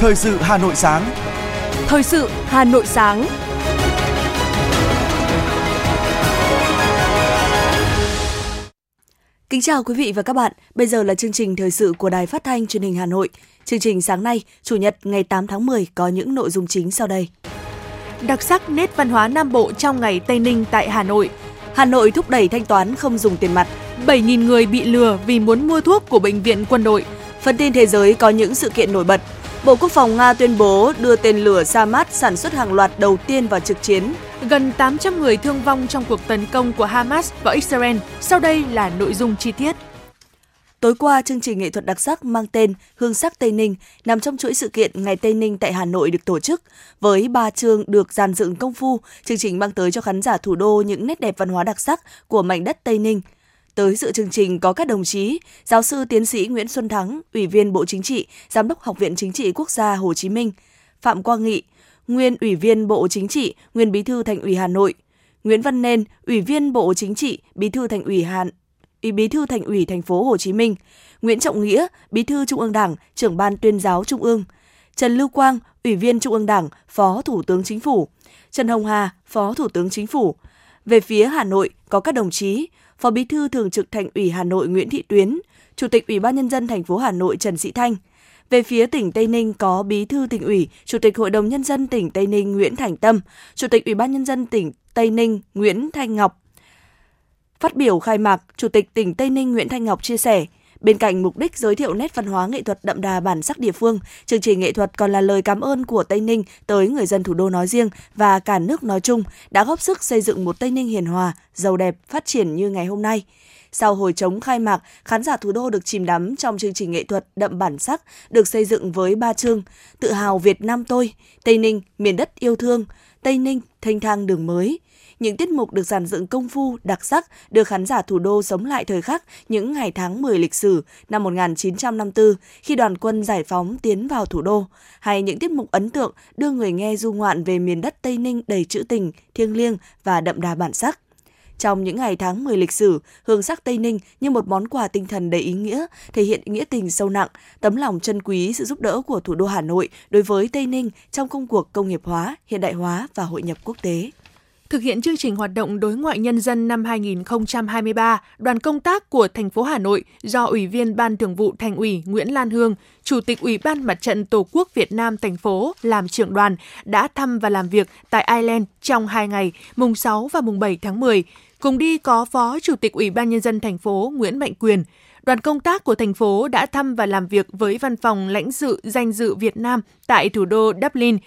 Thời sự Hà Nội sáng. Thời sự Hà Nội sáng. Kính chào quý vị và các bạn. Bây giờ là chương trình thời sự của Đài Phát thanh Truyền hình Hà Nội. Chương trình sáng nay, Chủ nhật ngày 8 tháng 10 có những nội dung chính sau đây. Đặc sắc nét văn hóa Nam Bộ trong ngày Tây Ninh tại Hà Nội. Hà Nội thúc đẩy thanh toán không dùng tiền mặt. 7.000 người bị lừa vì muốn mua thuốc của bệnh viện quân đội. Phần tin thế giới có những sự kiện nổi bật. Bộ Quốc phòng Nga tuyên bố đưa tên lửa Samad sản xuất hàng loạt đầu tiên vào trực chiến. Gần 800 người thương vong trong cuộc tấn công của Hamas vào Israel. Sau đây là nội dung chi tiết. Tối qua, chương trình nghệ thuật đặc sắc mang tên Hương sắc Tây Ninh nằm trong chuỗi sự kiện Ngày Tây Ninh tại Hà Nội được tổ chức. Với ba chương được dàn dựng công phu, chương trình mang tới cho khán giả thủ đô những nét đẹp văn hóa đặc sắc của mảnh đất Tây Ninh – Tới dự chương trình có các đồng chí giáo sư tiến sĩ Nguyễn Xuân Thắng, Ủy viên Bộ Chính trị, Giám đốc Học viện Chính trị Quốc gia Hồ Chí Minh, Phạm Quang Nghị, nguyên Ủy viên Bộ Chính trị, nguyên Bí thư Thành ủy Hà Nội, Nguyễn Văn Nên, Ủy viên Bộ Chính trị, Bí thư Thành ủy Hà Bí thư Thành ủy Thành phố Hồ Chí Minh, Nguyễn Trọng Nghĩa, Bí thư Trung ương Đảng, trưởng ban tuyên giáo Trung ương, Trần Lưu Quang, Ủy viên Trung ương Đảng, Phó Thủ tướng Chính phủ, Trần Hồng Hà, Phó Thủ tướng Chính phủ. Về phía Hà Nội có các đồng chí Phó Bí thư Thường trực Thành ủy Hà Nội Nguyễn Thị Tuyến, Chủ tịch Ủy ban nhân dân thành phố Hà Nội Trần Sĩ Thanh. Về phía tỉnh Tây Ninh có Bí thư tỉnh ủy, Chủ tịch Hội đồng nhân dân tỉnh Tây Ninh Nguyễn Thành Tâm, Chủ tịch Ủy ban nhân dân tỉnh Tây Ninh Nguyễn Thanh Ngọc. Phát biểu khai mạc, Chủ tịch tỉnh Tây Ninh Nguyễn Thanh Ngọc chia sẻ, Bên cạnh mục đích giới thiệu nét văn hóa nghệ thuật đậm đà bản sắc địa phương, chương trình nghệ thuật còn là lời cảm ơn của Tây Ninh tới người dân thủ đô nói riêng và cả nước nói chung đã góp sức xây dựng một Tây Ninh hiền hòa, giàu đẹp, phát triển như ngày hôm nay. Sau hồi chống khai mạc, khán giả thủ đô được chìm đắm trong chương trình nghệ thuật đậm bản sắc được xây dựng với ba chương Tự hào Việt Nam tôi, Tây Ninh, miền đất yêu thương, Tây Ninh, thanh thang đường mới, những tiết mục được giàn dựng công phu, đặc sắc, đưa khán giả thủ đô sống lại thời khắc những ngày tháng 10 lịch sử năm 1954 khi đoàn quân giải phóng tiến vào thủ đô, hay những tiết mục ấn tượng đưa người nghe du ngoạn về miền đất Tây Ninh đầy trữ tình, thiêng liêng và đậm đà bản sắc. Trong những ngày tháng 10 lịch sử, hương sắc Tây Ninh như một món quà tinh thần đầy ý nghĩa, thể hiện nghĩa tình sâu nặng, tấm lòng chân quý sự giúp đỡ của thủ đô Hà Nội đối với Tây Ninh trong công cuộc công nghiệp hóa, hiện đại hóa và hội nhập quốc tế. Thực hiện chương trình hoạt động đối ngoại nhân dân năm 2023, đoàn công tác của thành phố Hà Nội do Ủy viên Ban Thường vụ Thành ủy Nguyễn Lan Hương, Chủ tịch Ủy ban Mặt trận Tổ quốc Việt Nam thành phố làm trưởng đoàn đã thăm và làm việc tại Ireland trong hai ngày, mùng 6 và mùng 7 tháng 10. Cùng đi có Phó Chủ tịch Ủy ban Nhân dân thành phố Nguyễn Mạnh Quyền. Đoàn công tác của thành phố đã thăm và làm việc với văn phòng lãnh sự danh dự Việt Nam tại thủ đô Dublin,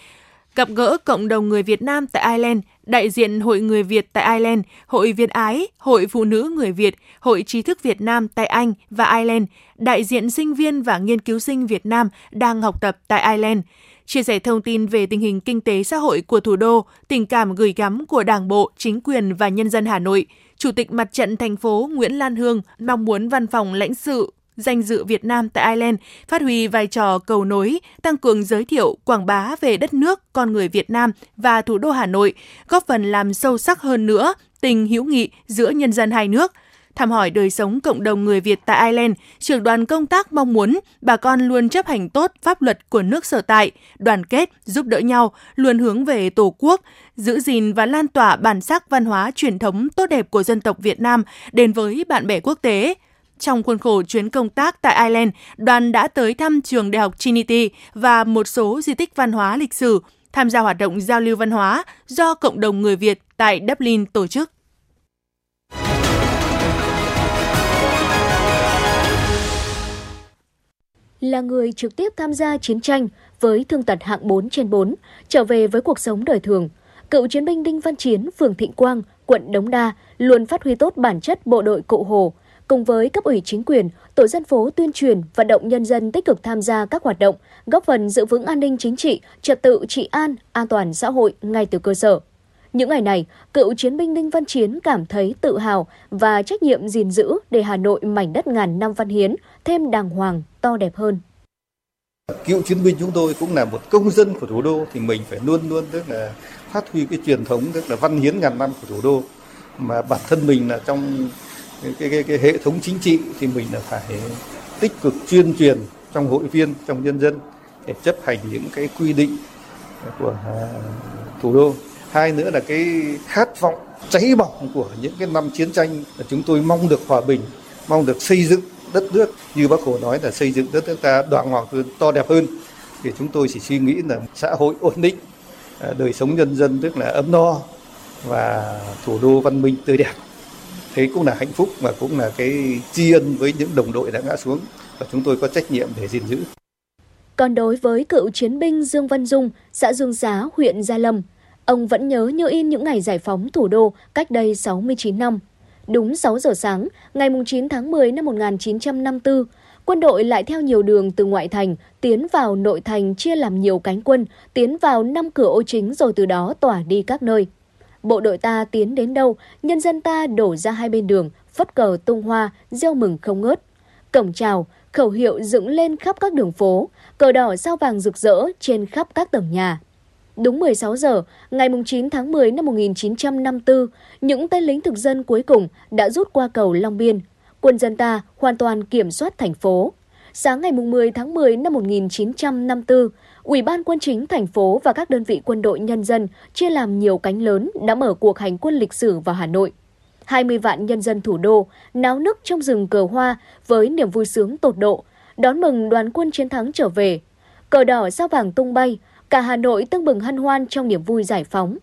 gặp gỡ cộng đồng người Việt Nam tại Ireland, đại diện Hội Người Việt tại Ireland, Hội Việt Ái, Hội Phụ nữ Người Việt, Hội Trí thức Việt Nam tại Anh và Ireland, đại diện sinh viên và nghiên cứu sinh Việt Nam đang học tập tại Ireland. Chia sẻ thông tin về tình hình kinh tế xã hội của thủ đô, tình cảm gửi gắm của Đảng bộ, chính quyền và nhân dân Hà Nội, Chủ tịch Mặt trận thành phố Nguyễn Lan Hương mong muốn văn phòng lãnh sự danh dự Việt Nam tại Ireland, phát huy vai trò cầu nối, tăng cường giới thiệu, quảng bá về đất nước, con người Việt Nam và thủ đô Hà Nội, góp phần làm sâu sắc hơn nữa tình hữu nghị giữa nhân dân hai nước. Thăm hỏi đời sống cộng đồng người Việt tại Ireland, trưởng đoàn công tác mong muốn bà con luôn chấp hành tốt pháp luật của nước sở tại, đoàn kết, giúp đỡ nhau, luôn hướng về Tổ quốc, giữ gìn và lan tỏa bản sắc văn hóa truyền thống tốt đẹp của dân tộc Việt Nam đến với bạn bè quốc tế. Trong khuôn khổ chuyến công tác tại Ireland, đoàn đã tới thăm trường Đại học Trinity và một số di tích văn hóa lịch sử, tham gia hoạt động giao lưu văn hóa do cộng đồng người Việt tại Dublin tổ chức. Là người trực tiếp tham gia chiến tranh với thương tật hạng 4 trên 4, trở về với cuộc sống đời thường, cựu chiến binh Đinh Văn Chiến, phường Thịnh Quang, quận Đống Đa luôn phát huy tốt bản chất bộ đội cụ Hồ, cùng với cấp ủy chính quyền, tổ dân phố tuyên truyền, vận động nhân dân tích cực tham gia các hoạt động, góp phần giữ vững an ninh chính trị, trật tự trị an, an toàn xã hội ngay từ cơ sở. Những ngày này, cựu chiến binh Ninh Văn Chiến cảm thấy tự hào và trách nhiệm gìn giữ để Hà Nội mảnh đất ngàn năm văn hiến thêm đàng hoàng, to đẹp hơn. Cựu chiến binh chúng tôi cũng là một công dân của thủ đô thì mình phải luôn luôn tức là phát huy cái truyền thống tức là văn hiến ngàn năm của thủ đô mà bản thân mình là trong cái, cái, cái hệ thống chính trị thì mình là phải tích cực tuyên truyền trong hội viên trong nhân dân để chấp hành những cái quy định của à, thủ đô. Hai nữa là cái khát vọng cháy bỏng của những cái năm chiến tranh là chúng tôi mong được hòa bình mong được xây dựng đất nước. Như bác hồ nói là xây dựng đất nước ta đoàn hoàng hơn to đẹp hơn. Thì chúng tôi chỉ suy nghĩ là xã hội ổn định à, đời sống nhân dân tức là ấm no và thủ đô văn minh tươi đẹp thế cũng là hạnh phúc và cũng là cái tri ân với những đồng đội đã ngã xuống và chúng tôi có trách nhiệm để gìn giữ. Còn đối với cựu chiến binh Dương Văn Dung, xã Dương Giá, huyện Gia Lâm, ông vẫn nhớ như in những ngày giải phóng thủ đô cách đây 69 năm. Đúng 6 giờ sáng, ngày 9 tháng 10 năm 1954, quân đội lại theo nhiều đường từ ngoại thành tiến vào nội thành chia làm nhiều cánh quân, tiến vào năm cửa ô chính rồi từ đó tỏa đi các nơi. Bộ đội ta tiến đến đâu, nhân dân ta đổ ra hai bên đường, phất cờ tung hoa, gieo mừng không ngớt. Cổng chào, khẩu hiệu dựng lên khắp các đường phố, cờ đỏ sao vàng rực rỡ trên khắp các tầng nhà. Đúng 16 giờ, ngày 9 tháng 10 năm 1954, những tên lính thực dân cuối cùng đã rút qua cầu Long Biên. Quân dân ta hoàn toàn kiểm soát thành phố. Sáng ngày 10 tháng 10 năm 1954, Ủy ban quân chính thành phố và các đơn vị quân đội nhân dân chia làm nhiều cánh lớn đã mở cuộc hành quân lịch sử vào Hà Nội. 20 vạn nhân dân thủ đô náo nức trong rừng cờ hoa với niềm vui sướng tột độ, đón mừng đoàn quân chiến thắng trở về. Cờ đỏ sao vàng tung bay, cả Hà Nội tưng bừng hân hoan trong niềm vui giải phóng.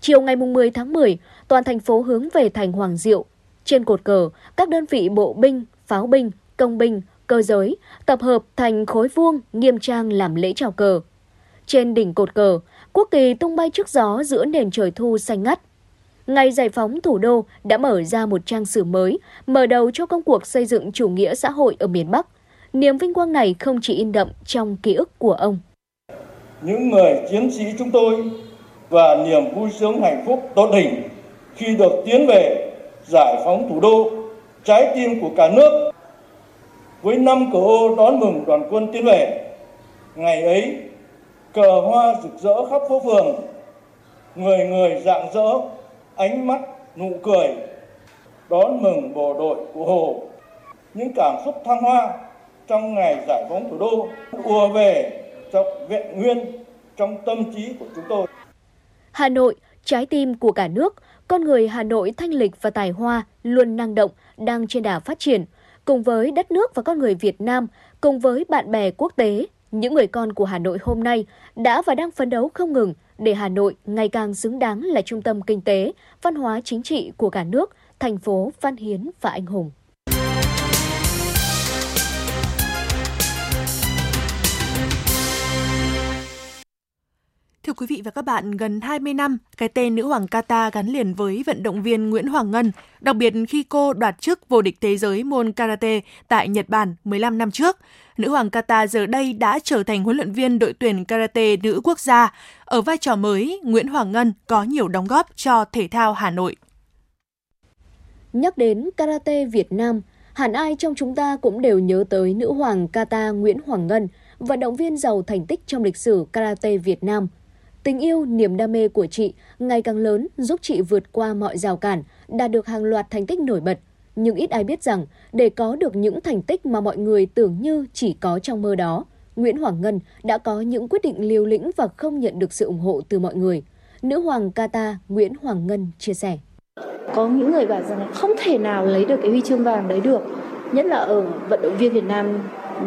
Chiều ngày 10 tháng 10, toàn thành phố hướng về thành Hoàng Diệu. Trên cột cờ, các đơn vị bộ binh, pháo binh, công binh, cơ giới tập hợp thành khối vuông nghiêm trang làm lễ chào cờ. Trên đỉnh cột cờ, quốc kỳ tung bay trước gió giữa nền trời thu xanh ngắt. Ngày giải phóng thủ đô đã mở ra một trang sử mới, mở đầu cho công cuộc xây dựng chủ nghĩa xã hội ở miền Bắc. Niềm vinh quang này không chỉ in đậm trong ký ức của ông. Những người chiến sĩ chúng tôi và niềm vui sướng hạnh phúc tốt đỉnh khi được tiến về giải phóng thủ đô, trái tim của cả nước với năm cờ ô đón mừng đoàn quân tiến về. Ngày ấy, cờ hoa rực rỡ khắp phố phường, người người rạng rỡ, ánh mắt nụ cười, đón mừng bộ đội của Hồ. Những cảm xúc thăng hoa trong ngày giải phóng thủ đô ùa về trong vẹn nguyên trong tâm trí của chúng tôi. Hà Nội, trái tim của cả nước, con người Hà Nội thanh lịch và tài hoa, luôn năng động, đang trên đà phát triển – cùng với đất nước và con người Việt Nam, cùng với bạn bè quốc tế, những người con của Hà Nội hôm nay đã và đang phấn đấu không ngừng để Hà Nội ngày càng xứng đáng là trung tâm kinh tế, văn hóa chính trị của cả nước, thành phố văn hiến và anh hùng. Thưa quý vị và các bạn, gần 20 năm, cái tên nữ hoàng kata gắn liền với vận động viên Nguyễn Hoàng Ngân, đặc biệt khi cô đoạt chức vô địch thế giới môn karate tại Nhật Bản 15 năm trước. Nữ hoàng kata giờ đây đã trở thành huấn luyện viên đội tuyển karate nữ quốc gia. Ở vai trò mới, Nguyễn Hoàng Ngân có nhiều đóng góp cho thể thao Hà Nội. Nhắc đến karate Việt Nam, hẳn ai trong chúng ta cũng đều nhớ tới nữ hoàng kata Nguyễn Hoàng Ngân, vận động viên giàu thành tích trong lịch sử karate Việt Nam – Tình yêu, niềm đam mê của chị ngày càng lớn giúp chị vượt qua mọi rào cản, đạt được hàng loạt thành tích nổi bật. Nhưng ít ai biết rằng, để có được những thành tích mà mọi người tưởng như chỉ có trong mơ đó, Nguyễn Hoàng Ngân đã có những quyết định liều lĩnh và không nhận được sự ủng hộ từ mọi người. Nữ hoàng Kata Nguyễn Hoàng Ngân chia sẻ. Có những người bảo rằng không thể nào lấy được cái huy chương vàng đấy được, nhất là ở vận động viên Việt Nam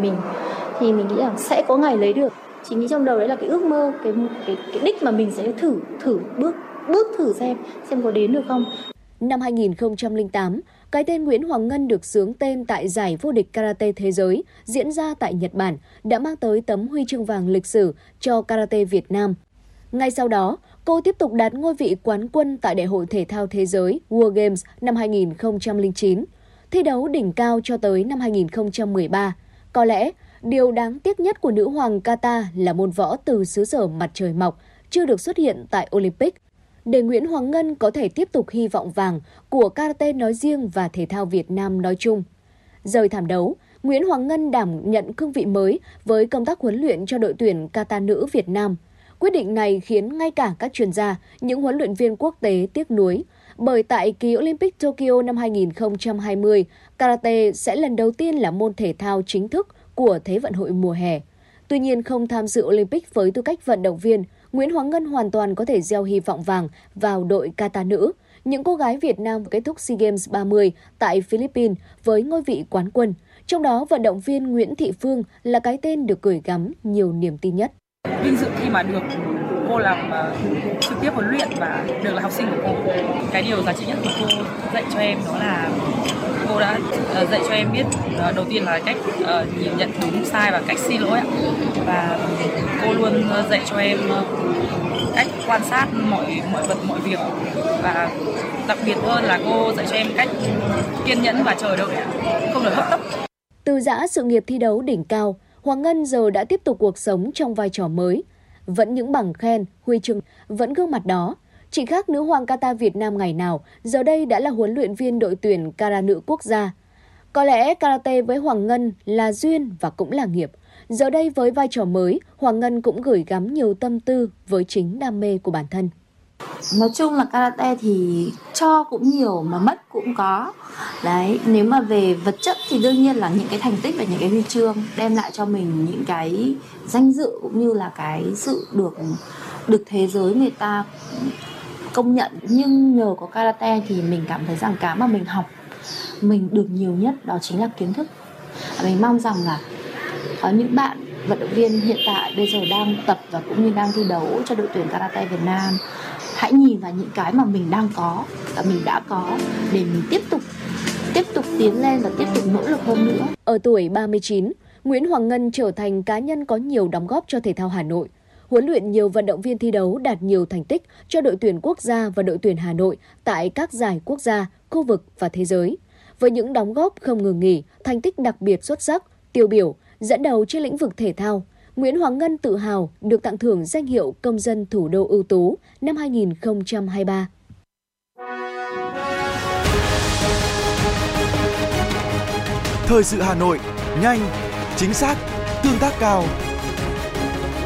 mình thì mình nghĩ rằng sẽ có ngày lấy được chị nghĩ trong đầu đấy là cái ước mơ cái cái cái đích mà mình sẽ thử thử bước bước thử xem xem có đến được không Năm 2008, cái tên Nguyễn Hoàng Ngân được sướng tên tại giải vô địch karate thế giới diễn ra tại Nhật Bản đã mang tới tấm huy chương vàng lịch sử cho karate Việt Nam. Ngay sau đó, cô tiếp tục đạt ngôi vị quán quân tại Đại hội Thể thao Thế giới World Games năm 2009, thi đấu đỉnh cao cho tới năm 2013. Có lẽ Điều đáng tiếc nhất của nữ hoàng Qatar là môn võ từ xứ sở mặt trời mọc chưa được xuất hiện tại Olympic. Để Nguyễn Hoàng Ngân có thể tiếp tục hy vọng vàng của karate nói riêng và thể thao Việt Nam nói chung. Rời thảm đấu, Nguyễn Hoàng Ngân đảm nhận cương vị mới với công tác huấn luyện cho đội tuyển kata nữ Việt Nam. Quyết định này khiến ngay cả các chuyên gia, những huấn luyện viên quốc tế tiếc nuối, bởi tại kỳ Olympic Tokyo năm 2020, karate sẽ lần đầu tiên là môn thể thao chính thức của Thế vận hội mùa hè. Tuy nhiên không tham dự Olympic với tư cách vận động viên, Nguyễn Hoàng Ngân hoàn toàn có thể gieo hy vọng vàng vào đội kata nữ. Những cô gái Việt Nam kết thúc SEA Games 30 tại Philippines với ngôi vị quán quân. Trong đó, vận động viên Nguyễn Thị Phương là cái tên được gửi gắm nhiều niềm tin nhất. Vinh dự khi mà được cô làm uh, trực tiếp huấn luyện và được là học sinh của cô. Cái điều giá trị nhất của cô dạy cho em đó là cô đã ờ, dạy cho em biết ờ, đầu tiên là cách ờ, nhìn nhận đúng sai và cách xin lỗi ạ. Và cô luôn dạy cho em cách quan sát mọi mọi vật, mọi việc. Và đặc biệt hơn là cô dạy cho em cách kiên nhẫn và chờ đợi không được hấp tấp. Từ giã sự nghiệp thi đấu đỉnh cao, Hoàng Ngân giờ đã tiếp tục cuộc sống trong vai trò mới. Vẫn những bằng khen, huy chương, vẫn gương mặt đó chị khác nữ hoàng kata Việt Nam ngày nào giờ đây đã là huấn luyện viên đội tuyển kara nữ quốc gia. Có lẽ karate với Hoàng Ngân là duyên và cũng là nghiệp. Giờ đây với vai trò mới, Hoàng Ngân cũng gửi gắm nhiều tâm tư với chính đam mê của bản thân. Nói chung là karate thì cho cũng nhiều mà mất cũng có. Đấy, nếu mà về vật chất thì đương nhiên là những cái thành tích và những cái huy chương đem lại cho mình những cái danh dự cũng như là cái sự được được thế giới người ta công nhận nhưng nhờ có karate thì mình cảm thấy rằng cái mà mình học mình được nhiều nhất đó chính là kiến thức mình mong rằng là có những bạn vận động viên hiện tại bây giờ đang tập và cũng như đang thi đấu cho đội tuyển karate Việt Nam hãy nhìn vào những cái mà mình đang có và mình đã có để mình tiếp tục tiếp tục tiến lên và tiếp tục nỗ lực hơn nữa. Ở tuổi 39, Nguyễn Hoàng Ngân trở thành cá nhân có nhiều đóng góp cho thể thao Hà Nội. Huấn luyện nhiều vận động viên thi đấu đạt nhiều thành tích cho đội tuyển quốc gia và đội tuyển Hà Nội tại các giải quốc gia, khu vực và thế giới. Với những đóng góp không ngừng nghỉ, thành tích đặc biệt xuất sắc, tiêu biểu, dẫn đầu trên lĩnh vực thể thao, Nguyễn Hoàng Ngân tự hào được tặng thưởng danh hiệu công dân thủ đô ưu tú năm 2023. Thời sự Hà Nội, nhanh, chính xác, tương tác cao.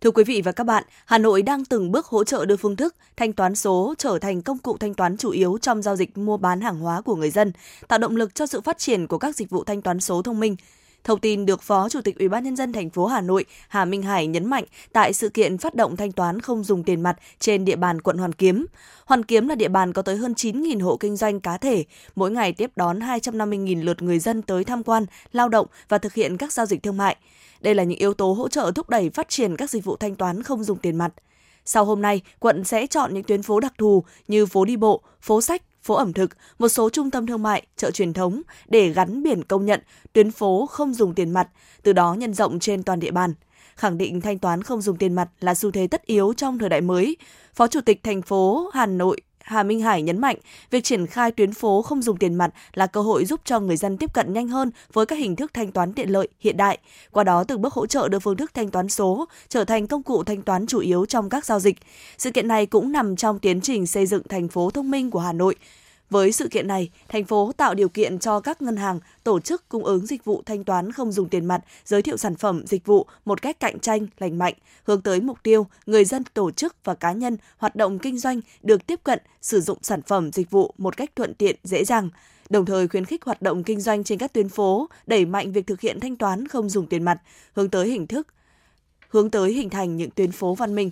Thưa quý vị và các bạn, Hà Nội đang từng bước hỗ trợ đưa phương thức thanh toán số trở thành công cụ thanh toán chủ yếu trong giao dịch mua bán hàng hóa của người dân, tạo động lực cho sự phát triển của các dịch vụ thanh toán số thông minh. Thông tin được Phó Chủ tịch Ủy ban nhân dân thành phố Hà Nội Hà Minh Hải nhấn mạnh tại sự kiện phát động thanh toán không dùng tiền mặt trên địa bàn quận Hoàn Kiếm. Hoàn Kiếm là địa bàn có tới hơn 9.000 hộ kinh doanh cá thể, mỗi ngày tiếp đón 250.000 lượt người dân tới tham quan, lao động và thực hiện các giao dịch thương mại. Đây là những yếu tố hỗ trợ thúc đẩy phát triển các dịch vụ thanh toán không dùng tiền mặt. Sau hôm nay, quận sẽ chọn những tuyến phố đặc thù như phố đi bộ, phố sách, phố ẩm thực, một số trung tâm thương mại, chợ truyền thống để gắn biển công nhận tuyến phố không dùng tiền mặt, từ đó nhân rộng trên toàn địa bàn. Khẳng định thanh toán không dùng tiền mặt là xu thế tất yếu trong thời đại mới, Phó Chủ tịch thành phố Hà Nội Hà Minh Hải nhấn mạnh, việc triển khai tuyến phố không dùng tiền mặt là cơ hội giúp cho người dân tiếp cận nhanh hơn với các hình thức thanh toán tiện lợi hiện đại, qua đó từng bước hỗ trợ đưa phương thức thanh toán số trở thành công cụ thanh toán chủ yếu trong các giao dịch. Sự kiện này cũng nằm trong tiến trình xây dựng thành phố thông minh của Hà Nội, với sự kiện này, thành phố tạo điều kiện cho các ngân hàng, tổ chức cung ứng dịch vụ thanh toán không dùng tiền mặt, giới thiệu sản phẩm, dịch vụ một cách cạnh tranh, lành mạnh, hướng tới mục tiêu người dân, tổ chức và cá nhân hoạt động kinh doanh được tiếp cận sử dụng sản phẩm, dịch vụ một cách thuận tiện, dễ dàng đồng thời khuyến khích hoạt động kinh doanh trên các tuyến phố, đẩy mạnh việc thực hiện thanh toán không dùng tiền mặt, hướng tới hình thức hướng tới hình thành những tuyến phố văn minh.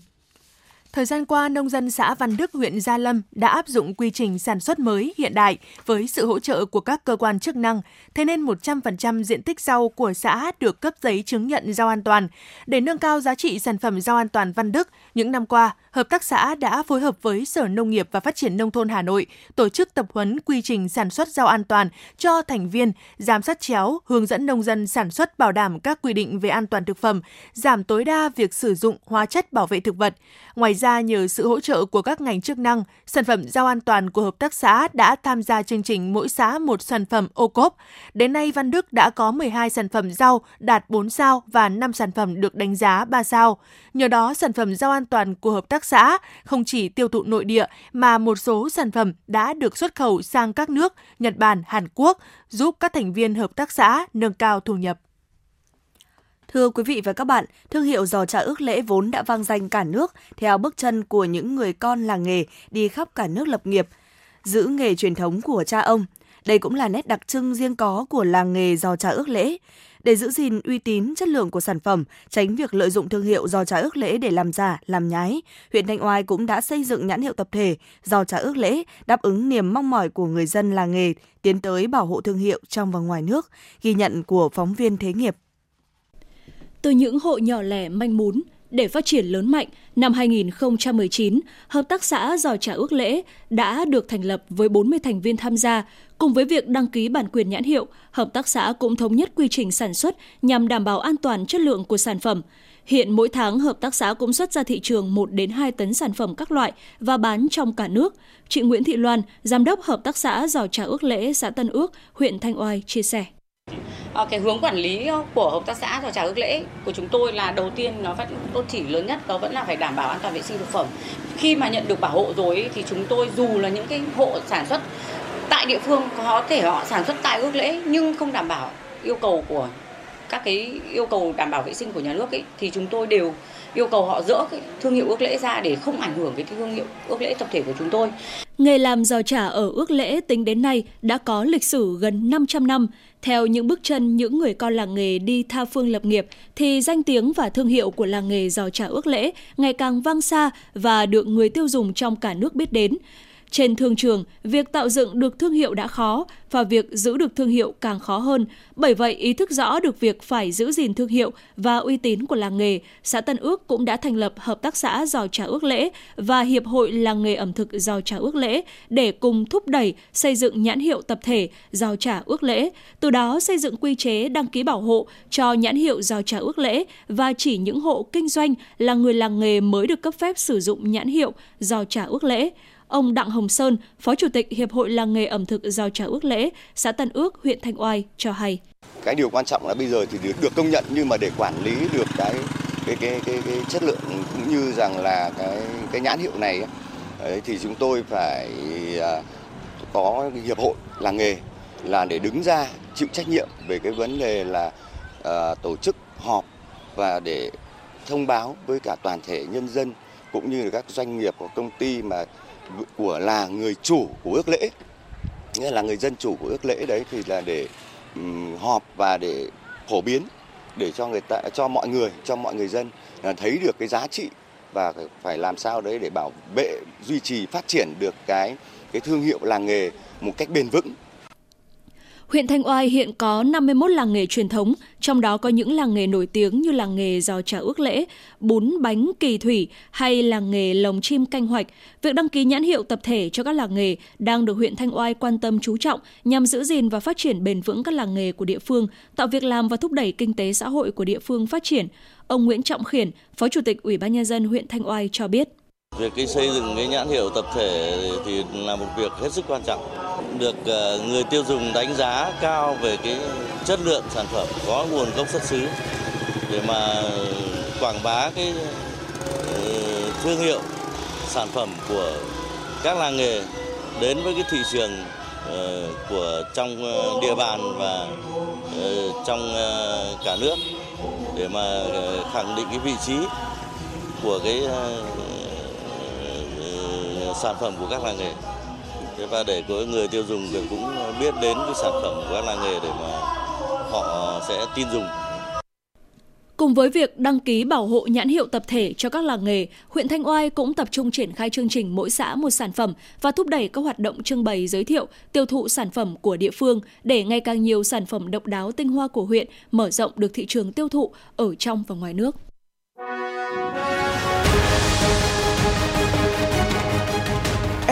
Thời gian qua, nông dân xã Văn Đức, huyện Gia Lâm đã áp dụng quy trình sản xuất mới hiện đại với sự hỗ trợ của các cơ quan chức năng, thế nên 100% diện tích rau của xã được cấp giấy chứng nhận rau an toàn. Để nâng cao giá trị sản phẩm rau an toàn Văn Đức, những năm qua, Hợp tác xã đã phối hợp với Sở Nông nghiệp và Phát triển Nông thôn Hà Nội tổ chức tập huấn quy trình sản xuất rau an toàn cho thành viên, giám sát chéo, hướng dẫn nông dân sản xuất bảo đảm các quy định về an toàn thực phẩm, giảm tối đa việc sử dụng hóa chất bảo vệ thực vật. Ngoài ra, ra nhờ sự hỗ trợ của các ngành chức năng, sản phẩm rau an toàn của hợp tác xã đã tham gia chương trình mỗi xã một sản phẩm ô cốp. Đến nay, Văn Đức đã có 12 sản phẩm rau đạt 4 sao và 5 sản phẩm được đánh giá 3 sao. Nhờ đó, sản phẩm rau an toàn của hợp tác xã không chỉ tiêu thụ nội địa mà một số sản phẩm đã được xuất khẩu sang các nước Nhật Bản, Hàn Quốc, giúp các thành viên hợp tác xã nâng cao thu nhập. Thưa quý vị và các bạn, thương hiệu giò trà ước lễ vốn đã vang danh cả nước theo bước chân của những người con làng nghề đi khắp cả nước lập nghiệp, giữ nghề truyền thống của cha ông. Đây cũng là nét đặc trưng riêng có của làng nghề giò trà ước lễ. Để giữ gìn uy tín chất lượng của sản phẩm, tránh việc lợi dụng thương hiệu giò trà ước lễ để làm giả, làm nhái, huyện Thanh Oai cũng đã xây dựng nhãn hiệu tập thể giò trà ước lễ đáp ứng niềm mong mỏi của người dân làng nghề tiến tới bảo hộ thương hiệu trong và ngoài nước, ghi nhận của phóng viên Thế nghiệp. Từ những hộ nhỏ lẻ manh mún, để phát triển lớn mạnh, năm 2019, Hợp tác xã Giò Trà Ước Lễ đã được thành lập với 40 thành viên tham gia. Cùng với việc đăng ký bản quyền nhãn hiệu, Hợp tác xã cũng thống nhất quy trình sản xuất nhằm đảm bảo an toàn chất lượng của sản phẩm. Hiện mỗi tháng, hợp tác xã cũng xuất ra thị trường 1 đến 2 tấn sản phẩm các loại và bán trong cả nước. Chị Nguyễn Thị Loan, Giám đốc Hợp tác xã Giò Trà Ước Lễ, xã Tân Ước, huyện Thanh Oai chia sẻ. À, cái hướng quản lý ờ, của hợp tác xã giò trà ước lễ của chúng tôi là đầu tiên nó vẫn tốt chỉ lớn nhất đó vẫn là phải đảm bảo an toàn vệ sinh thực phẩm. Khi mà nhận được bảo hộ rồi thì chúng tôi dù là những cái hộ sản xuất tại địa phương có thể họ sản xuất tại ước lễ nhưng không đảm bảo yêu cầu của các cái yêu cầu đảm bảo vệ sinh của nhà nước ấy thì chúng tôi đều yêu cầu họ dỡ cái thương hiệu ước lễ ra để không ảnh hưởng cái thương hiệu ước lễ tập thể của chúng tôi. Nghề làm giò chả ở ước lễ tính đến nay đã có lịch sử gần 500 năm. Theo những bước chân những người con làng nghề đi tha phương lập nghiệp, thì danh tiếng và thương hiệu của làng nghề giò chả ước lễ ngày càng vang xa và được người tiêu dùng trong cả nước biết đến. Trên thương trường, việc tạo dựng được thương hiệu đã khó và việc giữ được thương hiệu càng khó hơn. Bởi vậy, ý thức rõ được việc phải giữ gìn thương hiệu và uy tín của làng nghề, xã Tân Ước cũng đã thành lập Hợp tác xã Giò Trà Ước Lễ và Hiệp hội Làng nghề ẩm thực Giò Trà Ước Lễ để cùng thúc đẩy xây dựng nhãn hiệu tập thể Giò Trà Ước Lễ, từ đó xây dựng quy chế đăng ký bảo hộ cho nhãn hiệu Giò Trà Ước Lễ và chỉ những hộ kinh doanh là người làng nghề mới được cấp phép sử dụng nhãn hiệu Giò Trà Ước Lễ. Ông Đặng Hồng Sơn, Phó Chủ tịch Hiệp hội Làng nghề ẩm thực Giò Trà Ước Lễ, xã Tân Ước, huyện Thanh Oai cho hay. Cái điều quan trọng là bây giờ thì được, công nhận nhưng mà để quản lý được cái cái cái cái, cái chất lượng cũng như rằng là cái cái nhãn hiệu này ấy, thì chúng tôi phải à, có hiệp hội làng nghề là để đứng ra chịu trách nhiệm về cái vấn đề là uh, tổ chức họp và để thông báo với cả toàn thể nhân dân cũng như là các doanh nghiệp của công ty mà của là người chủ của ước lễ. Nghĩa là người dân chủ của ước lễ đấy thì là để um, họp và để phổ biến để cho người ta cho mọi người cho mọi người dân à, thấy được cái giá trị và phải làm sao đấy để bảo vệ duy trì phát triển được cái cái thương hiệu làng nghề một cách bền vững. Huyện Thanh Oai hiện có 51 làng nghề truyền thống, trong đó có những làng nghề nổi tiếng như làng nghề giò trà ước lễ, bún bánh kỳ thủy hay làng nghề lồng chim canh hoạch. Việc đăng ký nhãn hiệu tập thể cho các làng nghề đang được huyện Thanh Oai quan tâm chú trọng nhằm giữ gìn và phát triển bền vững các làng nghề của địa phương, tạo việc làm và thúc đẩy kinh tế xã hội của địa phương phát triển. Ông Nguyễn Trọng Khiển, Phó Chủ tịch Ủy ban nhân dân huyện Thanh Oai cho biết. Việc cái xây dựng cái nhãn hiệu tập thể thì là một việc hết sức quan trọng. Được ờ, người tiêu dùng đánh giá cao về cái chất lượng sản phẩm, có nguồn gốc xuất xứ để mà quảng bá cái ờ, thương hiệu, sản phẩm của các làng nghề đến với cái thị trường ờ, của trong địa bàn và trong cả nước để mà khẳng định cái vị trí của cái sản phẩm của các làng nghề và để có người tiêu dùng cũng biết đến cái sản phẩm của các làng nghề để mà họ sẽ tin dùng. Cùng với việc đăng ký bảo hộ nhãn hiệu tập thể cho các làng nghề, huyện Thanh Oai cũng tập trung triển khai chương trình mỗi xã một sản phẩm và thúc đẩy các hoạt động trưng bày giới thiệu, tiêu thụ sản phẩm của địa phương để ngày càng nhiều sản phẩm độc đáo tinh hoa của huyện mở rộng được thị trường tiêu thụ ở trong và ngoài nước.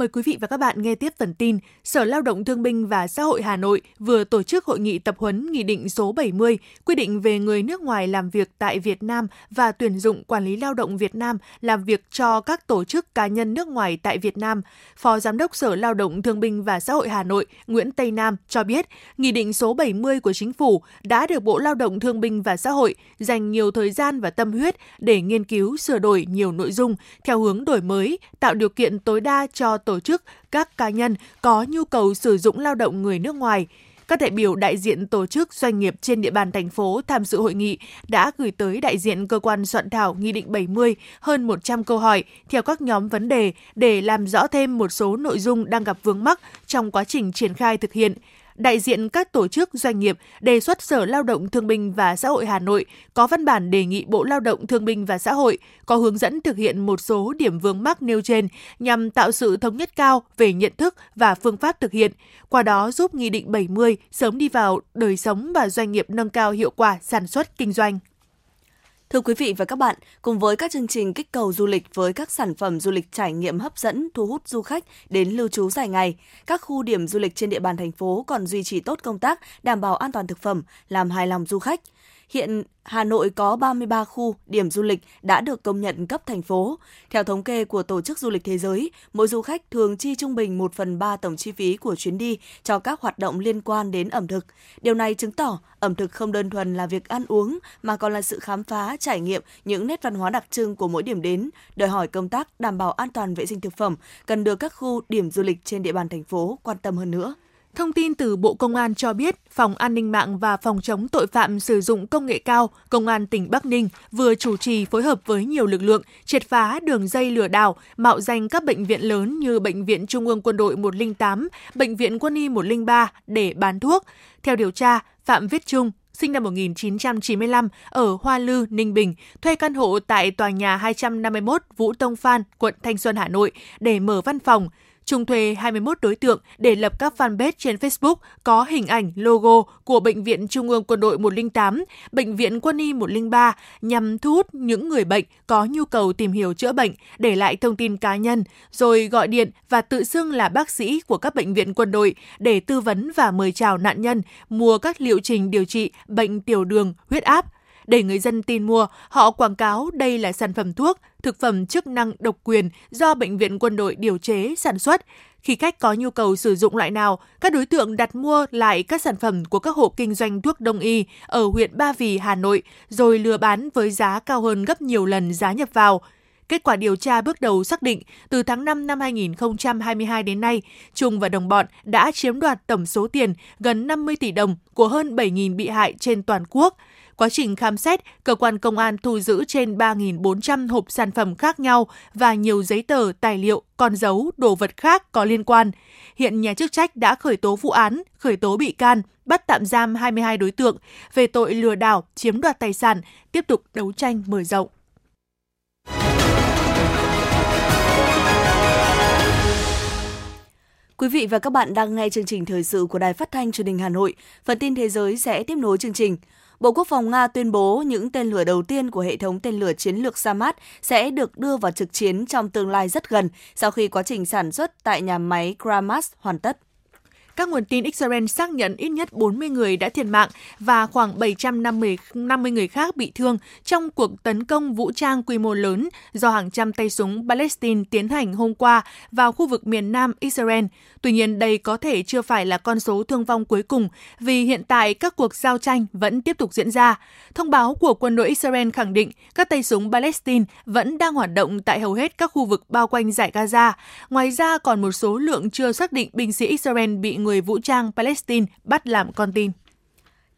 Mời quý vị và các bạn nghe tiếp phần tin. Sở Lao động Thương binh và Xã hội Hà Nội vừa tổ chức hội nghị tập huấn Nghị định số 70 quy định về người nước ngoài làm việc tại Việt Nam và tuyển dụng quản lý lao động Việt Nam làm việc cho các tổ chức cá nhân nước ngoài tại Việt Nam. Phó Giám đốc Sở Lao động Thương binh và Xã hội Hà Nội Nguyễn Tây Nam cho biết, Nghị định số 70 của Chính phủ đã được Bộ Lao động Thương binh và Xã hội dành nhiều thời gian và tâm huyết để nghiên cứu sửa đổi nhiều nội dung theo hướng đổi mới, tạo điều kiện tối đa cho tổ tổ chức, các cá nhân có nhu cầu sử dụng lao động người nước ngoài. Các đại biểu đại diện tổ chức doanh nghiệp trên địa bàn thành phố tham dự hội nghị đã gửi tới đại diện cơ quan soạn thảo Nghị định 70 hơn 100 câu hỏi theo các nhóm vấn đề để làm rõ thêm một số nội dung đang gặp vướng mắc trong quá trình triển khai thực hiện đại diện các tổ chức doanh nghiệp đề xuất Sở Lao động Thương binh và Xã hội Hà Nội có văn bản đề nghị Bộ Lao động Thương binh và Xã hội có hướng dẫn thực hiện một số điểm vướng mắc nêu trên nhằm tạo sự thống nhất cao về nhận thức và phương pháp thực hiện, qua đó giúp Nghị định 70 sớm đi vào đời sống và doanh nghiệp nâng cao hiệu quả sản xuất kinh doanh. Thưa quý vị và các bạn, cùng với các chương trình kích cầu du lịch với các sản phẩm du lịch trải nghiệm hấp dẫn thu hút du khách đến lưu trú dài ngày, các khu điểm du lịch trên địa bàn thành phố còn duy trì tốt công tác đảm bảo an toàn thực phẩm, làm hài lòng du khách. Hiện Hà Nội có 33 khu điểm du lịch đã được công nhận cấp thành phố. Theo thống kê của Tổ chức Du lịch Thế giới, mỗi du khách thường chi trung bình 1 phần 3 tổng chi phí của chuyến đi cho các hoạt động liên quan đến ẩm thực. Điều này chứng tỏ ẩm thực không đơn thuần là việc ăn uống mà còn là sự khám phá, trải nghiệm những nét văn hóa đặc trưng của mỗi điểm đến, đòi hỏi công tác đảm bảo an toàn vệ sinh thực phẩm cần được các khu điểm du lịch trên địa bàn thành phố quan tâm hơn nữa. Thông tin từ Bộ Công an cho biết, Phòng An ninh mạng và Phòng chống tội phạm sử dụng công nghệ cao, Công an tỉnh Bắc Ninh vừa chủ trì phối hợp với nhiều lực lượng triệt phá đường dây lừa đảo mạo danh các bệnh viện lớn như Bệnh viện Trung ương Quân đội 108, Bệnh viện Quân y 103 để bán thuốc. Theo điều tra, Phạm Viết Trung, sinh năm 1995 ở Hoa Lư, Ninh Bình, thuê căn hộ tại tòa nhà 251 Vũ Tông Phan, quận Thanh Xuân, Hà Nội để mở văn phòng. Trung thuê 21 đối tượng để lập các fanpage trên Facebook có hình ảnh, logo của Bệnh viện Trung ương Quân đội 108, Bệnh viện Quân y 103 nhằm thu hút những người bệnh có nhu cầu tìm hiểu chữa bệnh, để lại thông tin cá nhân, rồi gọi điện và tự xưng là bác sĩ của các bệnh viện quân đội để tư vấn và mời chào nạn nhân mua các liệu trình điều trị bệnh tiểu đường, huyết áp, để người dân tin mua, họ quảng cáo đây là sản phẩm thuốc, thực phẩm chức năng độc quyền do Bệnh viện Quân đội điều chế, sản xuất. Khi khách có nhu cầu sử dụng loại nào, các đối tượng đặt mua lại các sản phẩm của các hộ kinh doanh thuốc đông y ở huyện Ba Vì, Hà Nội, rồi lừa bán với giá cao hơn gấp nhiều lần giá nhập vào. Kết quả điều tra bước đầu xác định, từ tháng 5 năm 2022 đến nay, Trung và đồng bọn đã chiếm đoạt tổng số tiền gần 50 tỷ đồng của hơn 7.000 bị hại trên toàn quốc – Quá trình khám xét, cơ quan công an thu giữ trên 3.400 hộp sản phẩm khác nhau và nhiều giấy tờ, tài liệu, con dấu, đồ vật khác có liên quan. Hiện nhà chức trách đã khởi tố vụ án, khởi tố bị can, bắt tạm giam 22 đối tượng về tội lừa đảo, chiếm đoạt tài sản, tiếp tục đấu tranh mở rộng. Quý vị và các bạn đang nghe chương trình thời sự của Đài Phát thanh Truyền hình Hà Nội. Phần tin thế giới sẽ tiếp nối chương trình. Bộ Quốc phòng Nga tuyên bố những tên lửa đầu tiên của hệ thống tên lửa chiến lược Samad sẽ được đưa vào trực chiến trong tương lai rất gần sau khi quá trình sản xuất tại nhà máy Kramas hoàn tất. Các nguồn tin Israel xác nhận ít nhất 40 người đã thiệt mạng và khoảng 750 50 người khác bị thương trong cuộc tấn công vũ trang quy mô lớn do hàng trăm tay súng Palestine tiến hành hôm qua vào khu vực miền nam Israel. Tuy nhiên, đây có thể chưa phải là con số thương vong cuối cùng vì hiện tại các cuộc giao tranh vẫn tiếp tục diễn ra. Thông báo của quân đội Israel khẳng định các tay súng Palestine vẫn đang hoạt động tại hầu hết các khu vực bao quanh giải Gaza. Ngoài ra, còn một số lượng chưa xác định binh sĩ Israel bị người vũ trang Palestine bắt làm con tin.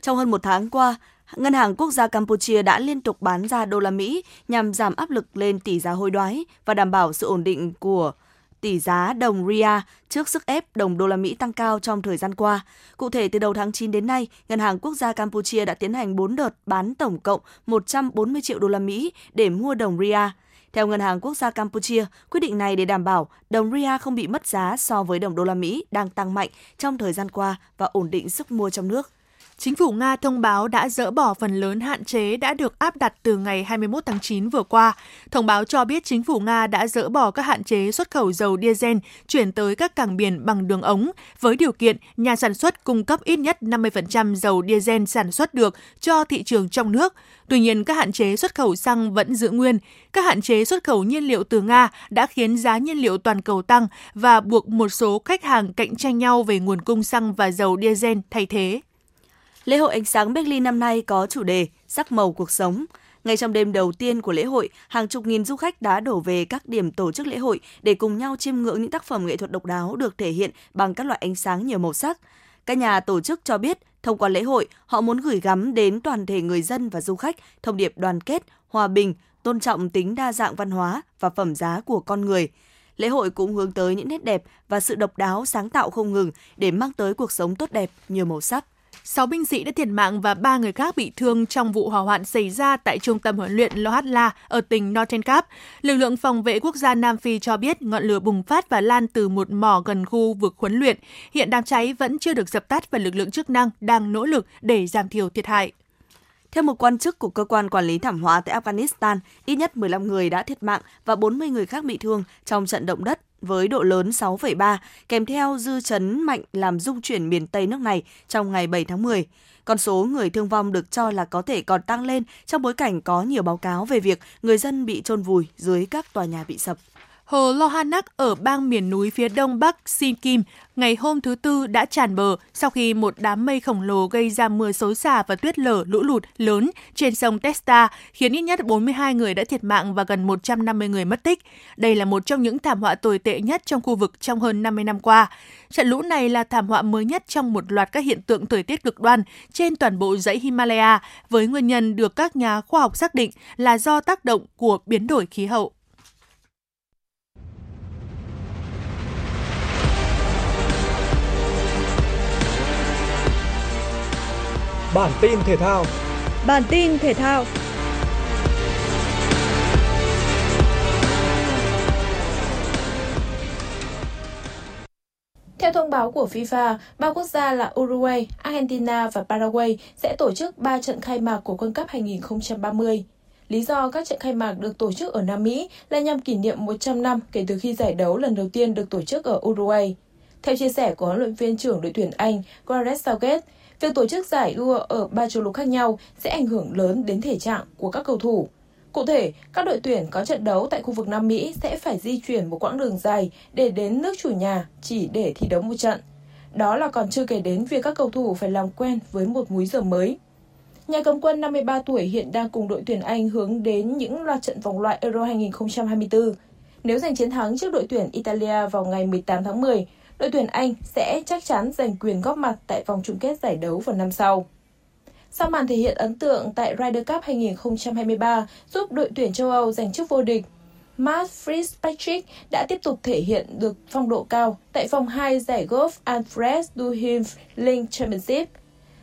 Trong hơn một tháng qua, Ngân hàng Quốc gia Campuchia đã liên tục bán ra đô la Mỹ nhằm giảm áp lực lên tỷ giá hối đoái và đảm bảo sự ổn định của tỷ giá đồng ria trước sức ép đồng đô la Mỹ tăng cao trong thời gian qua. Cụ thể, từ đầu tháng 9 đến nay, Ngân hàng Quốc gia Campuchia đã tiến hành 4 đợt bán tổng cộng 140 triệu đô la Mỹ để mua đồng ria. Theo Ngân hàng Quốc gia Campuchia, quyết định này để đảm bảo đồng ria không bị mất giá so với đồng đô la Mỹ đang tăng mạnh trong thời gian qua và ổn định sức mua trong nước. Chính phủ Nga thông báo đã dỡ bỏ phần lớn hạn chế đã được áp đặt từ ngày 21 tháng 9 vừa qua. Thông báo cho biết chính phủ Nga đã dỡ bỏ các hạn chế xuất khẩu dầu diesel chuyển tới các cảng biển bằng đường ống, với điều kiện nhà sản xuất cung cấp ít nhất 50% dầu diesel sản xuất được cho thị trường trong nước. Tuy nhiên, các hạn chế xuất khẩu xăng vẫn giữ nguyên. Các hạn chế xuất khẩu nhiên liệu từ Nga đã khiến giá nhiên liệu toàn cầu tăng và buộc một số khách hàng cạnh tranh nhau về nguồn cung xăng và dầu diesel thay thế. Lễ hội ánh sáng Berlin năm nay có chủ đề Sắc màu cuộc sống. Ngay trong đêm đầu tiên của lễ hội, hàng chục nghìn du khách đã đổ về các điểm tổ chức lễ hội để cùng nhau chiêm ngưỡng những tác phẩm nghệ thuật độc đáo được thể hiện bằng các loại ánh sáng nhiều màu sắc. Các nhà tổ chức cho biết, thông qua lễ hội, họ muốn gửi gắm đến toàn thể người dân và du khách thông điệp đoàn kết, hòa bình, tôn trọng tính đa dạng văn hóa và phẩm giá của con người. Lễ hội cũng hướng tới những nét đẹp và sự độc đáo sáng tạo không ngừng để mang tới cuộc sống tốt đẹp, nhiều màu sắc. 6 binh sĩ đã thiệt mạng và 3 người khác bị thương trong vụ hỏa hoạn xảy ra tại trung tâm huấn luyện Lohatla ở tỉnh Northern Cape. Lực lượng phòng vệ quốc gia Nam Phi cho biết ngọn lửa bùng phát và lan từ một mỏ gần khu vực huấn luyện. Hiện đám cháy vẫn chưa được dập tắt và lực lượng chức năng đang nỗ lực để giảm thiểu thiệt hại. Theo một quan chức của cơ quan quản lý thảm họa tại Afghanistan, ít nhất 15 người đã thiệt mạng và 40 người khác bị thương trong trận động đất với độ lớn 6,3, kèm theo dư chấn mạnh làm rung chuyển miền Tây nước này trong ngày 7 tháng 10. Con số người thương vong được cho là có thể còn tăng lên trong bối cảnh có nhiều báo cáo về việc người dân bị chôn vùi dưới các tòa nhà bị sập. Hồ Lohanak ở bang miền núi phía đông bắc Sinkim ngày hôm thứ Tư đã tràn bờ sau khi một đám mây khổng lồ gây ra mưa xối xả và tuyết lở lũ lụt lớn trên sông Testa, khiến ít nhất 42 người đã thiệt mạng và gần 150 người mất tích. Đây là một trong những thảm họa tồi tệ nhất trong khu vực trong hơn 50 năm qua. Trận lũ này là thảm họa mới nhất trong một loạt các hiện tượng thời tiết cực đoan trên toàn bộ dãy Himalaya, với nguyên nhân được các nhà khoa học xác định là do tác động của biến đổi khí hậu. Bản tin thể thao. Bản tin thể thao. Theo thông báo của FIFA, ba quốc gia là Uruguay, Argentina và Paraguay sẽ tổ chức 3 trận khai mạc của World Cup 2030. Lý do các trận khai mạc được tổ chức ở Nam Mỹ là nhằm kỷ niệm 100 năm kể từ khi giải đấu lần đầu tiên được tổ chức ở Uruguay. Theo chia sẻ của huấn luyện viên trưởng đội tuyển Anh Gareth Southgate, Việc tổ chức giải đua ở ba châu lục khác nhau sẽ ảnh hưởng lớn đến thể trạng của các cầu thủ. Cụ thể, các đội tuyển có trận đấu tại khu vực Nam Mỹ sẽ phải di chuyển một quãng đường dài để đến nước chủ nhà chỉ để thi đấu một trận. Đó là còn chưa kể đến việc các cầu thủ phải làm quen với một múi giờ mới. Nhà cầm quân 53 tuổi hiện đang cùng đội tuyển Anh hướng đến những loạt trận vòng loại Euro 2024. Nếu giành chiến thắng trước đội tuyển Italia vào ngày 18 tháng 10, đội tuyển Anh sẽ chắc chắn giành quyền góp mặt tại vòng chung kết giải đấu vào năm sau. Sau màn thể hiện ấn tượng tại Ryder Cup 2023 giúp đội tuyển châu Âu giành chức vô địch, Matt Fitzpatrick đã tiếp tục thể hiện được phong độ cao tại vòng 2 giải golf Alfred Duhim Link Championship.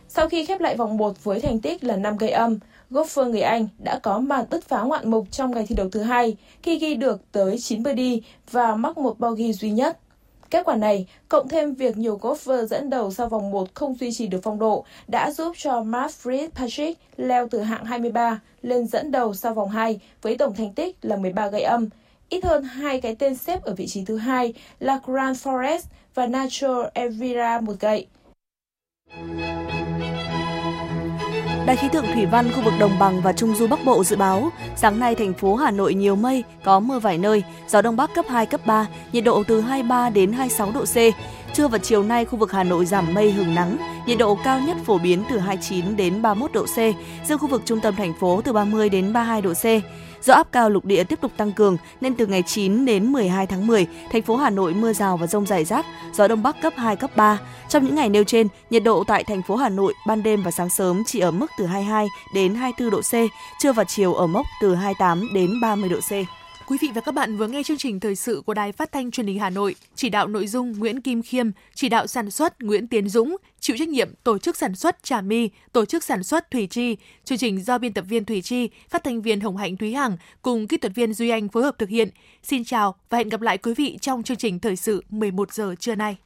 Sau khi khép lại vòng 1 với thành tích là 5 gây âm, golfer người Anh đã có màn bứt phá ngoạn mục trong ngày thi đấu thứ hai khi ghi được tới 9 birdie và mắc một bogey duy nhất. Kết quả này, cộng thêm việc nhiều golfer dẫn đầu sau vòng 1 không duy trì được phong độ, đã giúp cho Mark Fitzpatrick leo từ hạng 23 lên dẫn đầu sau vòng 2 với tổng thành tích là 13 gậy âm. Ít hơn hai cái tên xếp ở vị trí thứ hai là Grand Forest và Nacho Evira một gậy. Đài khí tượng thủy văn khu vực đồng bằng và trung du Bắc Bộ dự báo, sáng nay thành phố Hà Nội nhiều mây, có mưa vài nơi, gió đông bắc cấp 2 cấp 3, nhiệt độ từ 23 đến 26 độ C. Trưa và chiều nay khu vực Hà Nội giảm mây hưởng nắng, nhiệt độ cao nhất phổ biến từ 29 đến 31 độ C, riêng khu vực trung tâm thành phố từ 30 đến 32 độ C. Do áp cao lục địa tiếp tục tăng cường nên từ ngày 9 đến 12 tháng 10, thành phố Hà Nội mưa rào và rông rải rác, gió đông bắc cấp 2 cấp 3. Trong những ngày nêu trên, nhiệt độ tại thành phố Hà Nội ban đêm và sáng sớm chỉ ở mức từ 22 đến 24 độ C, trưa và chiều ở mốc từ 28 đến 30 độ C. Quý vị và các bạn vừa nghe chương trình thời sự của Đài Phát thanh Truyền hình Hà Nội, chỉ đạo nội dung Nguyễn Kim Khiêm, chỉ đạo sản xuất Nguyễn Tiến Dũng, chịu trách nhiệm tổ chức sản xuất Trà My, tổ chức sản xuất Thủy Chi. Chương trình do biên tập viên Thủy Chi, phát thanh viên Hồng Hạnh Thúy Hằng cùng kỹ thuật viên Duy Anh phối hợp thực hiện. Xin chào và hẹn gặp lại quý vị trong chương trình thời sự 11 giờ trưa nay.